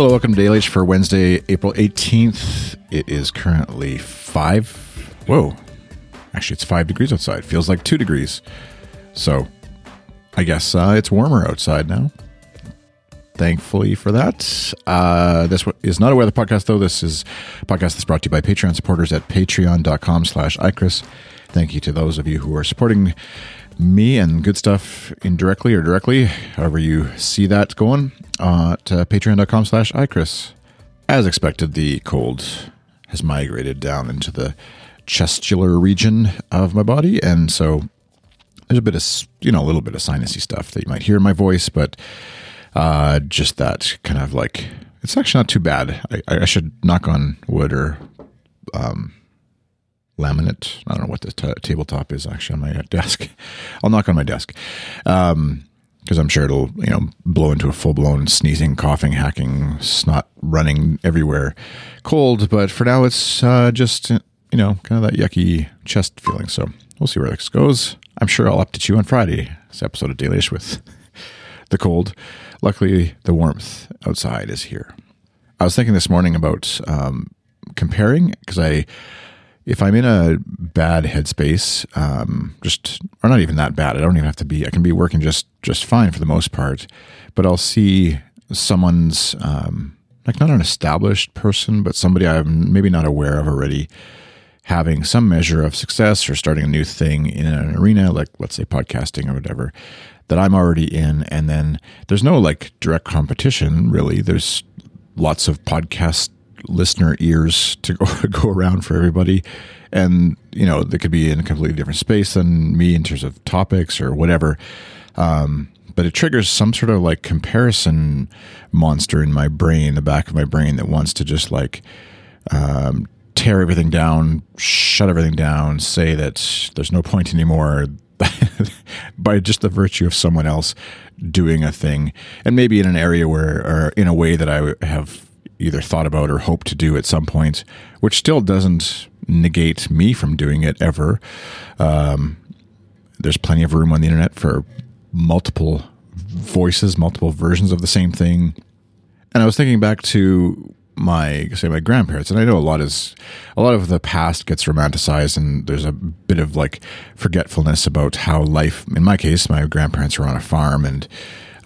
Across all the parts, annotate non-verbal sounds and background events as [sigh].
Hello, welcome to Daily for Wednesday, April 18th. It is currently 5. Whoa. Actually, it's 5 degrees outside. Feels like 2 degrees. So, I guess uh, it's warmer outside now. Thankfully for that. Uh, this is not a weather podcast, though. This is a podcast that's brought to you by Patreon supporters at patreon.com slash iChris. Thank you to those of you who are supporting me and good stuff indirectly or directly, however you see that going, at uh, patreon.com slash iChris. As expected, the cold has migrated down into the chestular region of my body, and so there's a bit of, you know, a little bit of sinusy stuff that you might hear in my voice, but uh, just that kind of like, it's actually not too bad. I, I should knock on wood or um, laminate. I don't know what the t- tabletop is actually on my desk. [laughs] I'll knock on my desk because I'm sure it'll you know blow into a full blown sneezing, coughing, hacking, snot running everywhere, cold. But for now, it's uh, just you know kind of that yucky chest feeling. So we'll see where this goes. I'm sure I'll update you on Friday. This episode of Dailyish with the cold. Luckily, the warmth outside is here. I was thinking this morning about um, comparing because I if I'm in a bad headspace, um, just or not even that bad, I don't even have to be. I can be working just just fine for the most part, but I'll see someone's um, like not an established person, but somebody I'm maybe not aware of already having some measure of success or starting a new thing in an arena, like let's say podcasting or whatever, that I'm already in, and then there's no like direct competition really. There's lots of podcast listener ears to go, [laughs] go around for everybody. And, you know, they could be in a completely different space than me in terms of topics or whatever. Um, but it triggers some sort of like comparison monster in my brain, the back of my brain that wants to just like um, tear everything down, shut everything down, say that there's no point anymore [laughs] by just the virtue of someone else doing a thing. And maybe in an area where, or in a way that I have either thought about or hope to do at some point, which still doesn't negate me from doing it ever. Um, there's plenty of room on the internet for multiple voices, multiple versions of the same thing. And I was thinking back to my say my grandparents, and I know a lot is a lot of the past gets romanticized, and there's a bit of like forgetfulness about how life. In my case, my grandparents were on a farm, and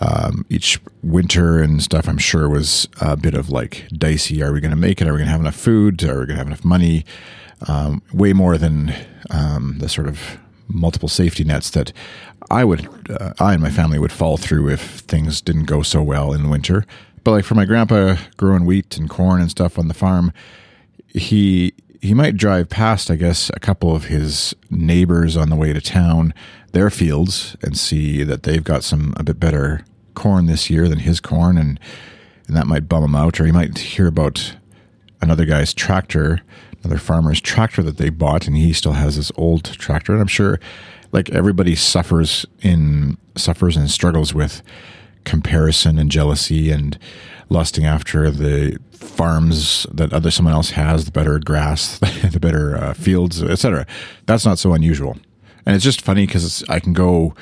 um, each winter and stuff, I'm sure was a bit of like dicey. Are we going to make it? Are we going to have enough food? Are we going to have enough money? Um, way more than um, the sort of multiple safety nets that I would, uh, I and my family would fall through if things didn't go so well in the winter. But like for my grandpa growing wheat and corn and stuff on the farm, he he might drive past, I guess, a couple of his neighbors on the way to town, their fields, and see that they've got some a bit better corn this year than his corn, and and that might bum him out. Or he might hear about another guy's tractor, another farmer's tractor that they bought, and he still has his old tractor. And I'm sure, like everybody suffers in suffers and struggles with comparison and jealousy and lusting after the farms that other someone else has, the better grass, [laughs] the better uh, fields, etc. That's not so unusual, and it's just funny because I can go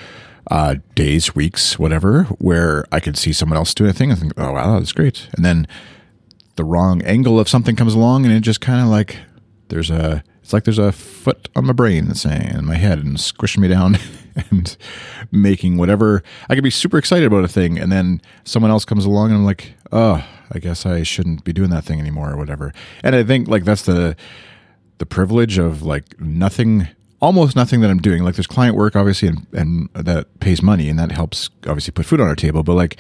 uh, days, weeks, whatever, where I could see someone else doing a thing and think, "Oh wow, that's great," and then the wrong angle of something comes along, and it just kind of like there's a it's like there's a foot on my brain saying in my head and squishing me down [laughs] [laughs] and making whatever I could be super excited about a thing and then someone else comes along and I'm like, oh, I guess I shouldn't be doing that thing anymore or whatever. And I think like that's the the privilege of like nothing almost nothing that I'm doing. Like there's client work obviously and, and that pays money and that helps obviously put food on our table. But like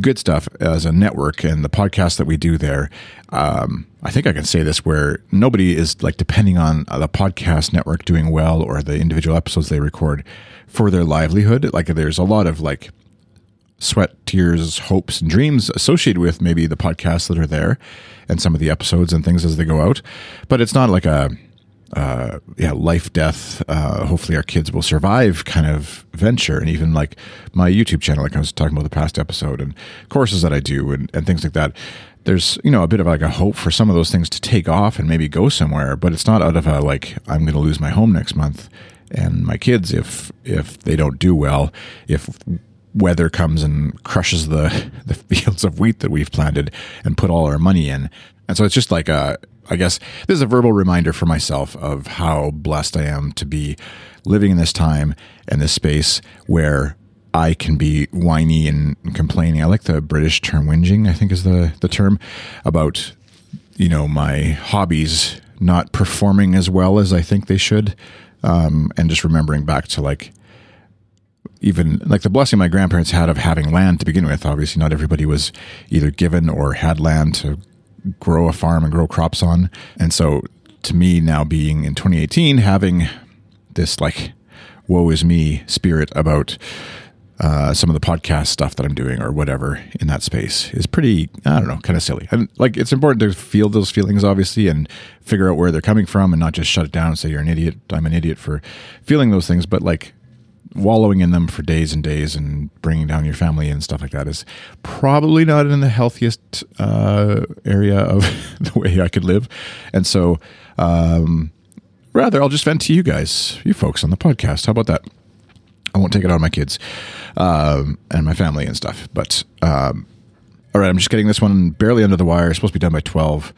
good stuff as a network and the podcast that we do there. Um, I think I can say this where nobody is like depending on the podcast network doing well or the individual episodes they record for their livelihood. Like there's a lot of like sweat, tears, hopes, and dreams associated with maybe the podcasts that are there and some of the episodes and things as they go out. But it's not like a uh, yeah, life, death. Uh, hopefully, our kids will survive kind of venture, and even like my YouTube channel, like I was talking about the past episode, and courses that I do, and, and things like that. There's you know a bit of like a hope for some of those things to take off and maybe go somewhere, but it's not out of a like I'm going to lose my home next month and my kids if if they don't do well if weather comes and crushes the [laughs] the fields of wheat that we've planted and put all our money in. And so it's just like a I guess this is a verbal reminder for myself of how blessed I am to be living in this time and this space where I can be whiny and complaining. I like the British term whinging, I think is the, the term about, you know, my hobbies not performing as well as I think they should. Um, and just remembering back to like even like the blessing my grandparents had of having land to begin with. Obviously, not everybody was either given or had land to grow a farm and grow crops on. And so to me now being in 2018 having this like woe is me spirit about uh, some of the podcast stuff that I'm doing or whatever in that space is pretty, I don't know, kind of silly. And like, it's important to feel those feelings, obviously, and figure out where they're coming from and not just shut it down and say, you're an idiot. I'm an idiot for feeling those things. But like, wallowing in them for days and days and bringing down your family and stuff like that is probably not in the healthiest uh, area of [laughs] the way I could live. And so, um, rather, I'll just vent to you guys, you folks on the podcast. How about that? I won't take it on my kids um, and my family and stuff. But um, all right, I'm just getting this one barely under the wire. It's supposed to be done by 12,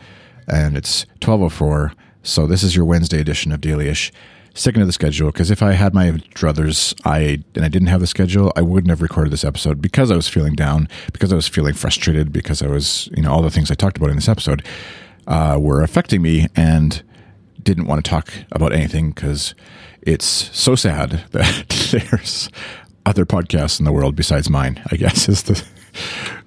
and it's 12:04. So this is your Wednesday edition of Dailyish sticking to the schedule because if I had my druthers, I and I didn't have the schedule, I wouldn't have recorded this episode because I was feeling down, because I was feeling frustrated, because I was, you know, all the things I talked about in this episode uh, were affecting me and didn't want to talk about anything because it's so sad [laughs] that [laughs] there's other podcasts in the world besides mine. I guess is the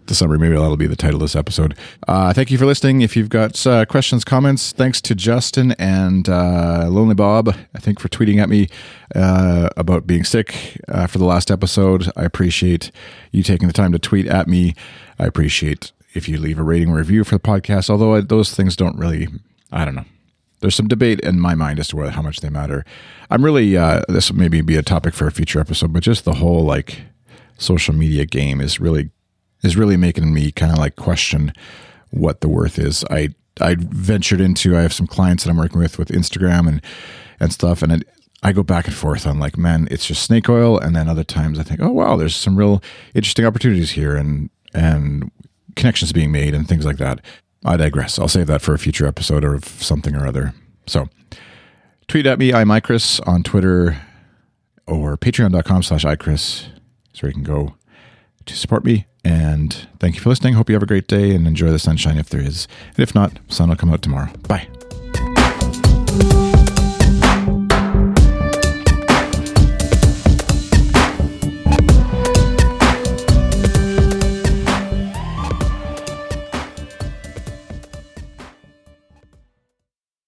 the summary. Maybe that'll be the title of this episode. Uh, thank you for listening. If you've got uh, questions, comments, thanks to Justin and uh, Lonely Bob, I think, for tweeting at me uh, about being sick uh, for the last episode. I appreciate you taking the time to tweet at me. I appreciate if you leave a rating review for the podcast, although I, those things don't really, I don't know. There's some debate in my mind as to whether, how much they matter. I'm really, uh, this will maybe be a topic for a future episode, but just the whole like social media game is really is really making me kind of like question what the worth is. I I ventured into I have some clients that I'm working with with Instagram and and stuff, and I go back and forth on like, man, it's just snake oil, and then other times I think, oh wow, there's some real interesting opportunities here, and and connections being made and things like that. I digress. I'll save that for a future episode or something or other. So tweet at me, I'm iChris on Twitter or patreon.com slash iChris. So you can go to support me. And thank you for listening. Hope you have a great day and enjoy the sunshine if there is. And if not, sun will come out tomorrow. Bye.